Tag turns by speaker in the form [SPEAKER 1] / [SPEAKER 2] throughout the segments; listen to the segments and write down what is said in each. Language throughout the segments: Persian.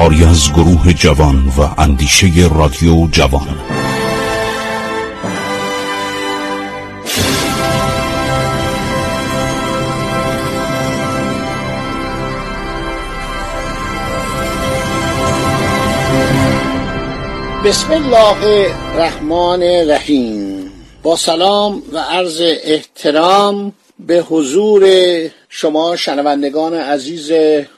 [SPEAKER 1] کاری از گروه جوان و اندیشه رادیو جوان.
[SPEAKER 2] بسم الله الرحمن الرحیم. با سلام و عرض احترام به حضور شما شنوندگان عزیز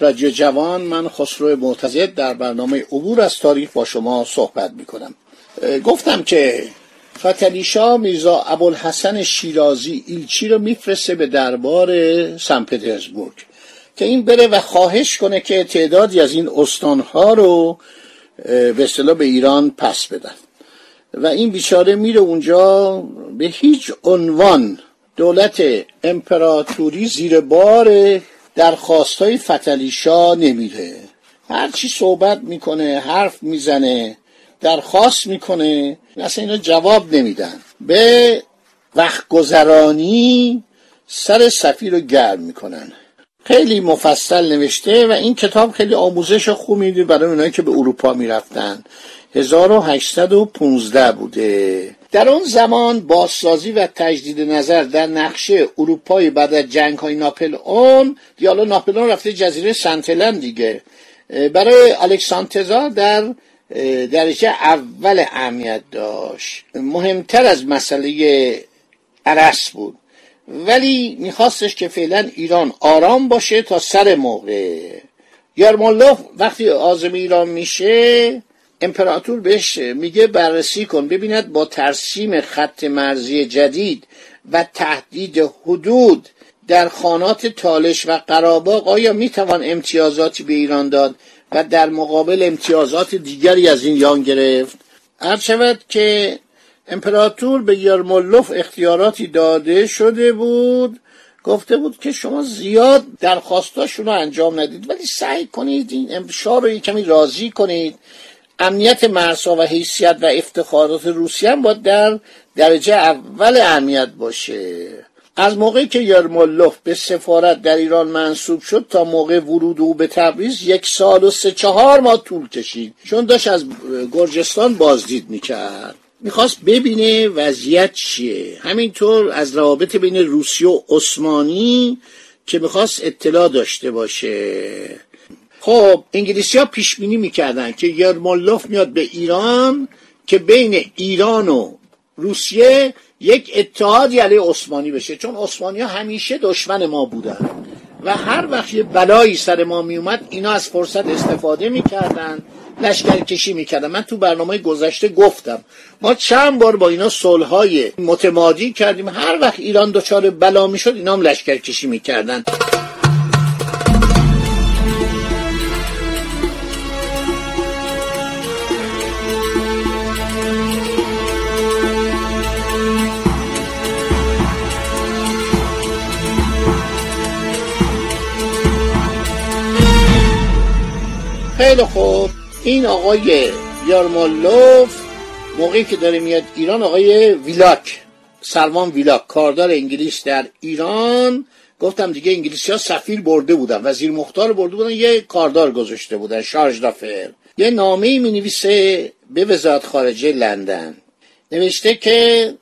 [SPEAKER 2] رادیو جوان من خسرو معتزد در برنامه عبور از تاریخ با شما صحبت می کنم گفتم که فتلیشا میرزا ابوالحسن شیرازی ایلچی رو میفرسته به دربار سن پترزبورگ که این بره و خواهش کنه که تعدادی از این استانها رو به اصطلاح به ایران پس بدن. و این بیچاره میره اونجا به هیچ عنوان دولت امپراتوری زیر بار درخواست های فتلیشا نمیره. هرچی صحبت می‌کنه حرف می‌زنه درخواست می‌کنه اصلا اینا جواب نمیدن. به وقت گذرانی سر سفیر رو گرم می‌کنن. خیلی مفصل نوشته و این کتاب خیلی آموزش خوب میده برای اونایی که به اروپا می‌رفتن. 1815 بوده. در اون زمان بازسازی و تجدید نظر در نقشه اروپای بعد از جنگ های ناپل اون دیالا ناپل اون رفته جزیره سنتلن دیگه برای الکسانتزار در درجه اول اهمیت داشت. مهمتر از مسئله عرس بود. ولی میخواستش که فعلا ایران آرام باشه تا سر موقع. یارمالوف وقتی آزم ایران میشه امپراتور بهش میگه بررسی کن ببیند با ترسیم خط مرزی جدید و تهدید حدود در خانات تالش و قراباق آیا می‌توان امتیازاتی به ایران داد و در مقابل امتیازات دیگری از این یان گرفت؟ هر شود که امپراتور به یرمولوف اختیاراتی داده شده بود گفته بود که شما زیاد درخواستاشون رو انجام ندید ولی سعی کنید این شاه رو کمی راضی کنید. امنیت مرسا و حیثیت و افتخارات روسیه هم باید در درجه اول اهمیت باشه. از موقعی که یرمولوف به سفارت در ایران منصوب شد تا موقع ورود او به تبریز یک سال و سه چهار ماه طول کشید. چون داشت از گرجستان بازدید می‌کرد. می‌خواست ببینه وضعیت چیه. همینطور از روابط بین روسیه و عثمانی که می‌خواست اطلاع داشته باشه. خب انگلیسی ها پیش بینی می‌کردن که یرمولوف میاد به ایران که بین ایران و روسیه یک اتحادی علیه عثمانی بشه. چون عثمانی ها همیشه دشمن ما بودن. و هر وقت یه بلایی سر ما میومد اینا از فرصت استفاده می‌کردن لشکر کشی می‌کردن. من تو برنامه گذشته گفتم ما چند بار با اینا صلحهای متمادی کردیم. هر وقت ایران دچار بلا می‌شد اینا هم لشکر کشی می‌کردن. این آقای یارمالوف موقعی که داره میاد ایران آقای ویلاک سلمان ویلاک کاردار انگلیس در ایران. گفتم دیگه انگلیسی ها سفیر برده بودن وزیر مختار برده بودن یه کاردار گذاشته بودن شارژ دافر یه نامه می نویسه به وزارت خارجه لندن. نوشته که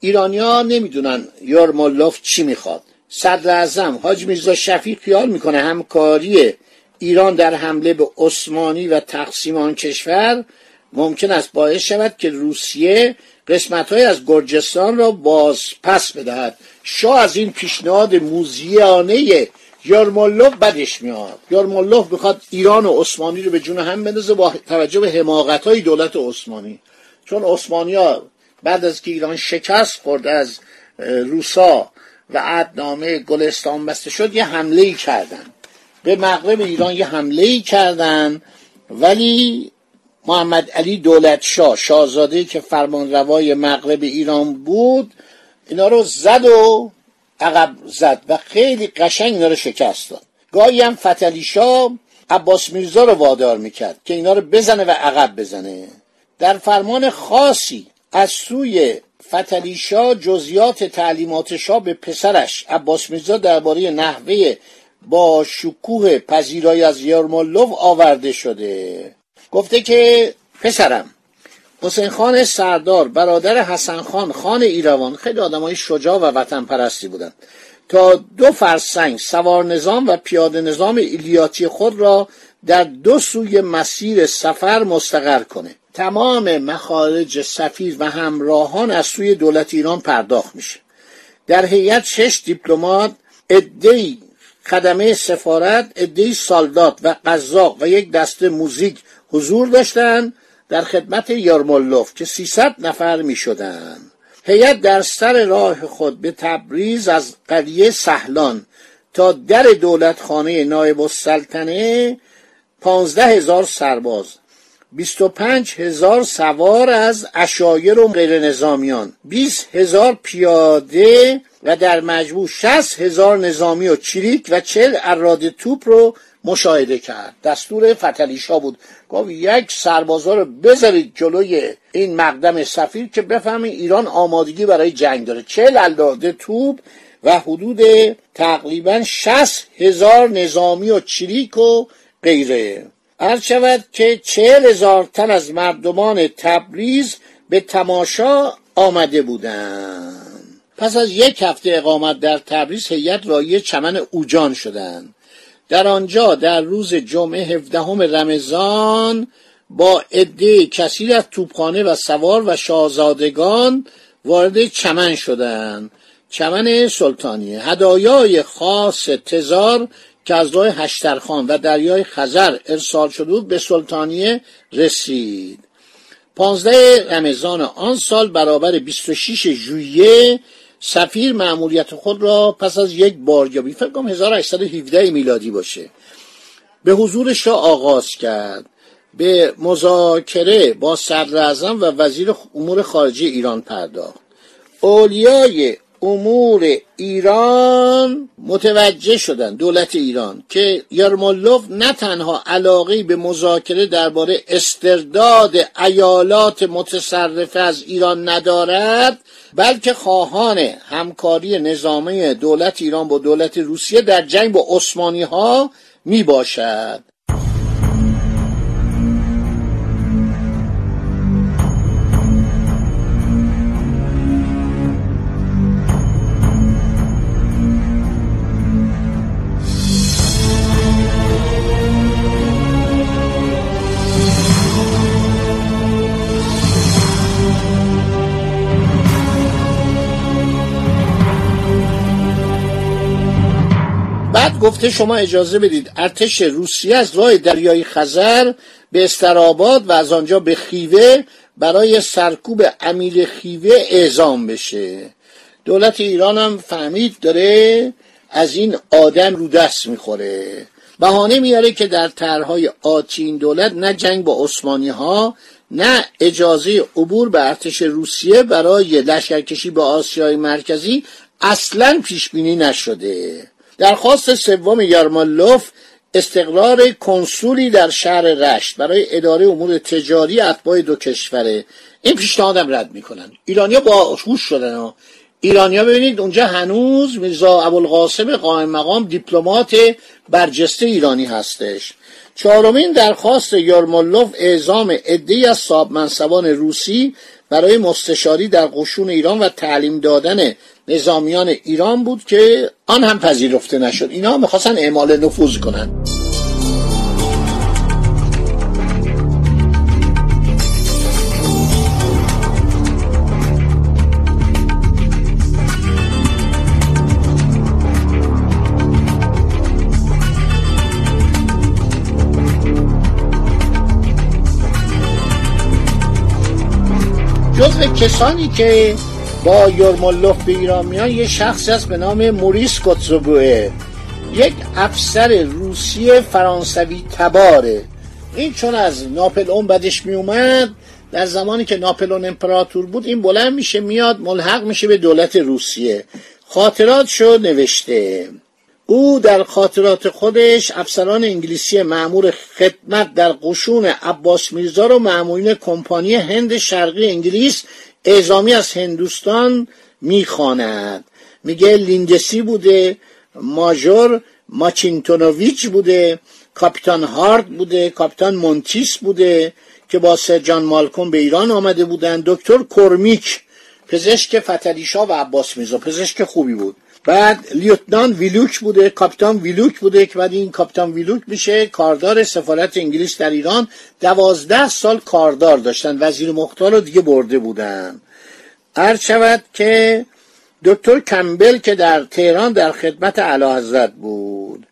[SPEAKER 2] ایرانیا نمی‌دونن یارمالوف چی می‌خواد. صدر اعظم حاج میرزا شفیق خیال می‌کنه همکاری ایران در حمله به عثمانی و تقسیم آن کشور ممکن است باعث شود که روسیه قسمت های از گرجستان را باز پس بدهد. شاه از این پیشنهاد موزیانه یارمالوف بدش میاد. یارمالوف می‌خواد ایران و عثمانی رو به جون هم بندازه با توجه به حماقت های دولت عثمانی. چون عثمانی ها بعد از که ایران شکست خورد از روسا و عدنامه گلستان بسته شد یه حمله ای کردن. به مغرب ایران یه حمله ای کردن ولی محمد علی دولت شاه شاهزاده که فرمان روای مغرب ایران بود اینا رو زد و عقب زد و خیلی قشنگ اینا رو شکست داد. گاهی هم فتلی شاه عباس میرزا رو وادار می‌کرد که اینا رو بزنه و عقب بزنه. در فرمان خاصی از سوی فتلی شاه جزیات تعلیمات شاه به پسرش عباس میرزا درباره نحوه با شکوه پذیرایی از یرمولوف آورده شده. گفته که پسرم حسین خان سردار برادر حسن خان خان ایروان خیلی آدمای شجاع و وطن پرستی بودند. تا دو فرسنگ سوار نظام و پیاده نظام ایلیاتی خود را در دو سوی مسیر سفر مستقر کنه. تمام مخارج سفیر و همراهان از سوی دولت ایران پرداخت میشه. در هیئت شش دیپلمات عدهای خدمه سفارت عدهای سالدات و قزاق و یک دسته موزیک حضور داشتند در خدمت یارمولوف که 300 نفر می شدن. هیئت در سر راه خود به تبریز از قریه سهلان تا در دولت خانه نایب السلطنه پانزده هزار سرباز بیست و پنج هزار سوار از اشایر و غیر نظامیان بیست هزار پیاده و در مجموع شست هزار نظامی و چریک و چل اراده توپ رو مشاهده کرد. دستور فتلیشا بود. گفت یک سربازا رو بذارید جلوی این مقدم سفیر که بفهمید ایران آمادگی برای جنگ داره. چل الاده توپ و حدود تقریبا شست هزار نظامی و چریک و غیره. هر شود که چهل هزار تن از مردمان تبریز به تماشا آمده بودند. پس از یک هفته اقامت در تبریز هیئت رایی چمن اوجان شدند. در آنجا در روز جمعه هفدهم رمضان با عده کثیر از توپخانه و سوار و شاهزادگان وارد چمن شدند. چمن سلطانیه. هدایای خاص تزار که از راه هشترخان و دریای خزر ارسال شده بود به سلطانیه رسید. پانزده رمضان آن سال برابر 26 ژوئیه سفیر مأموریت خود را پس از یک باریابی فکر کنم 1817 میلادی باشه. به حضور شاه آغاز کرد. به مذاکره با صدر و وزیر امور خارجه ایران پرداخت. اولیای امور ایران متوجه شدن دولت ایران که یارمولوف نه تنها علاقه به مذاکره درباره استرداد ایالات متصرفه از ایران ندارد بلکه خواهان همکاری نظامی دولت ایران با دولت روسیه در جنگ با عثمانی ها می باشد بعد گفته شما اجازه بدید ارتش روسیه از راه دریای خزر به استراباد و از آنجا به خیوه برای سرکوب امیر خیوه اعزام بشه. دولت ایران هم فهمید داره از این آدم رو دست می‌خوره. بهانه میاره که در طرحهای آتی این دولت نه جنگ با عثمانی ها نه اجازه عبور به ارتش روسیه برای لشکرکشی به آسیای مرکزی اصلا پیش بینی نشده. درخواست سوم یارمالوف استقرار کنسولی در شهر رشت برای اداره امور تجاری اتباع دو کشوره. این پیشنهادم رد می‌کنن. ایرانیا با هوش شدن ها. ایرانیا ببینید اونجا هنوز میرزا ابوالقاسم قائم مقام دیپلمات برجسته ایرانی هستش. چهارمین درخواست یارمالوف اعزام عدهای از صاحب منصبان روسی برای مستشاری در قشون ایران و تعلیم دادن نظامیان ایران بود که آن هم پذیرفته نشد. اینا می‌خواستن اعمال نفوذ کنند جزو کسانی که با یورمولوف به ایران میان یه شخص هست به نام موریس کوتزوگوه یک افسر روسی فرانسوی تباره. این چون از ناپلئون بدش می اومد در زمانی که ناپلئون امپراتور بود این بلند میشه میاد ملحق میشه به دولت روسیه. خاطرات شو نوشته. او در خاطرات خودش افسران انگلیسی معمور خدمت در قشون عباس میرزا رو معمولین کمپانی هند شرقی انگلیس اعزامی از هندوستان می‌خواند. میگه لیندسی بوده ماژور ماچینتونوویچ بوده کاپیتان هارد بوده کاپیتان مونتیس بوده که با سر جان مالکوم به ایران آمده بودن دکتر کرمیک پزشک فتحعلی‌شاه و عباس میرزا پزشک خوبی بود. بعد لیوتنان ویلوک بوده کاپیتان ویلوک بوده که بعد این کاپیتان ویلوک میشه کاردار سفارت انگلیس در ایران. دوازده سال کاردار داشتن وزیر مختار رو دیگه برده بودن. هر شود که دکتر کمبل که در تهران در خدمت اعلی حضرت بود.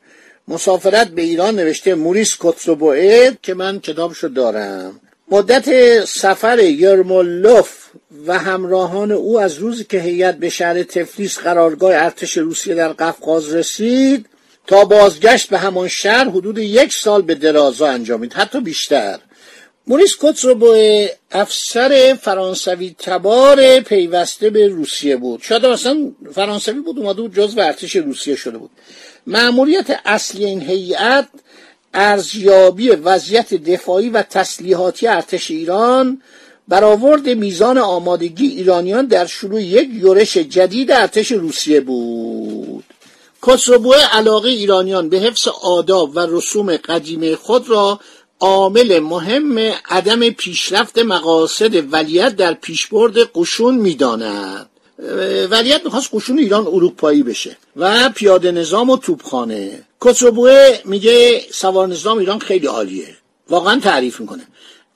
[SPEAKER 2] مسافرت به ایران نوشته موریس کوتسوبوئه که من کتابشو دارم. مدت سفر یرمولوف و همراهان او از روزی که هیئت به شهر تفلیس قرارگاه ارتش روسیه در قفقاز رسید تا بازگشت به همان شهر حدود یک سال به درازا انجامید حتی بیشتر. موریس کوتسوبو افسر فرانسوی تبار پیوسته به روسیه بود. شاید اصلا فرانسوی بود اومده بود جز ارتش روسیه شده بود. معمولیت اصلی این هیئت ارزیابی وضعیت دفاعی و تسلیحاتی ارتش ایران برآورد میزان آمادگی ایرانیان در شروع یک یورش جدید ارتش روسیه بود. کسروبو علاقه ایرانیان به حفظ آداب و رسوم قدیمه خود را عامل مهم عدم پیشرفت مقاصد ولیت در پیشبرد قشون می‌داند. ولیت می‌خواست قشون ایران اروپایی بشه. و پیاده نظام و توپخانه. کتروبوه میگه سوار نظام ایران خیلی عالیه. واقعا تعریف می‌کنه.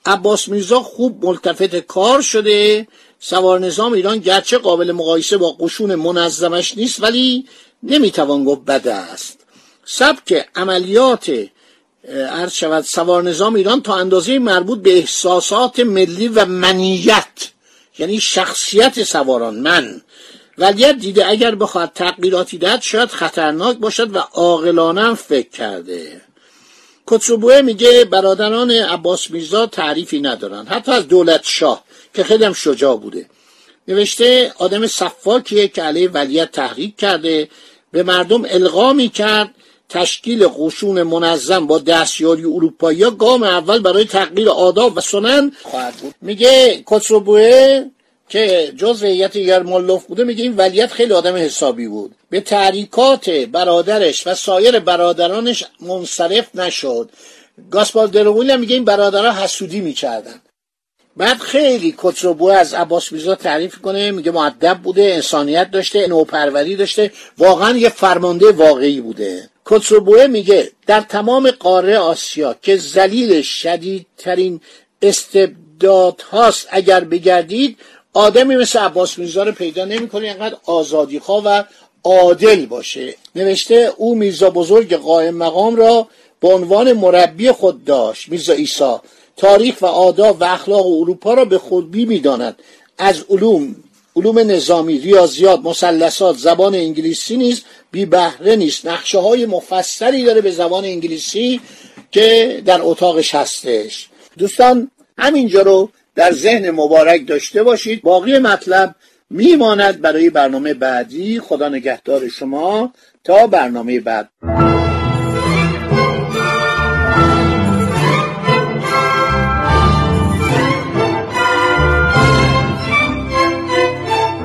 [SPEAKER 2] عباس میرزا خوب ملتفت کار شده. سوار نظام ایران گرچه قابل مقایسه با قشون منظمش نیست ولی نمی‌توان گفت بده است. سبک عملیات عرض شود سوار نظام ایران تا اندازه مربوط به احساسات ملی و منیت یعنی شخصیت سواران من. ولیت دیده اگر بخواهد تغییراتی دهد شاید خطرناک باشد و عاقلانه فکر کرده. کتسوبوه میگه برادران عباس میرزا تعریفی ندارن حتی از دولت شاه که خیلی هم شجاع بوده. نوشته آدم صفاکیه که علیه ولیت تحریک کرده به مردم القا می‌کرد تشکیل قشون منظم با دستیاری اروپایی ها گام اول برای تغییر آداب و سنن خواهد بود. میگه کتسوبوه که جز هیئت یرمالوف بوده میگه این ولیت خیلی آدم حسابی بود. به تحریکات برادرش و سایر برادرانش منصرف نشد. گاسپار دروگولی هم میگه این برادرها حسودی می‌کردن. بعد خیلی کتروبو از عباس میرزا تعریف کنه میگه معدب بوده انسانیت داشته نوپروری داشته واقعا یه فرمانده واقعی بوده. کتروبوه میگه در تمام قاره آسیا که زلیل شدیدترین استبداد هاست اگر بگردید آدمی مثل عباس میرزا رو پیدا نمی‌کنه اینقدر آزادی و عادل باشه. نوشته او میرزا بزرگ قائم مقام را به عنوان مربی خود داشت. میرزا ایسا تاریخ و آداب و اخلاق اروپا را به خودبی می‌داند. از علوم علوم نظامی ریاضیات مثلثات زبان انگلیسی نیست بی بهره نیست. نقشه های مفصلی داره به زبان انگلیسی که در اتاقش هستش. دوستان همینجا رو در ذهن مبارک داشته باشید. باقی مطلب میماند برای برنامه بعدی. خدا نگهدار شما تا برنامه بعد.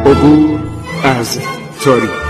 [SPEAKER 3] عبور از تاریخ.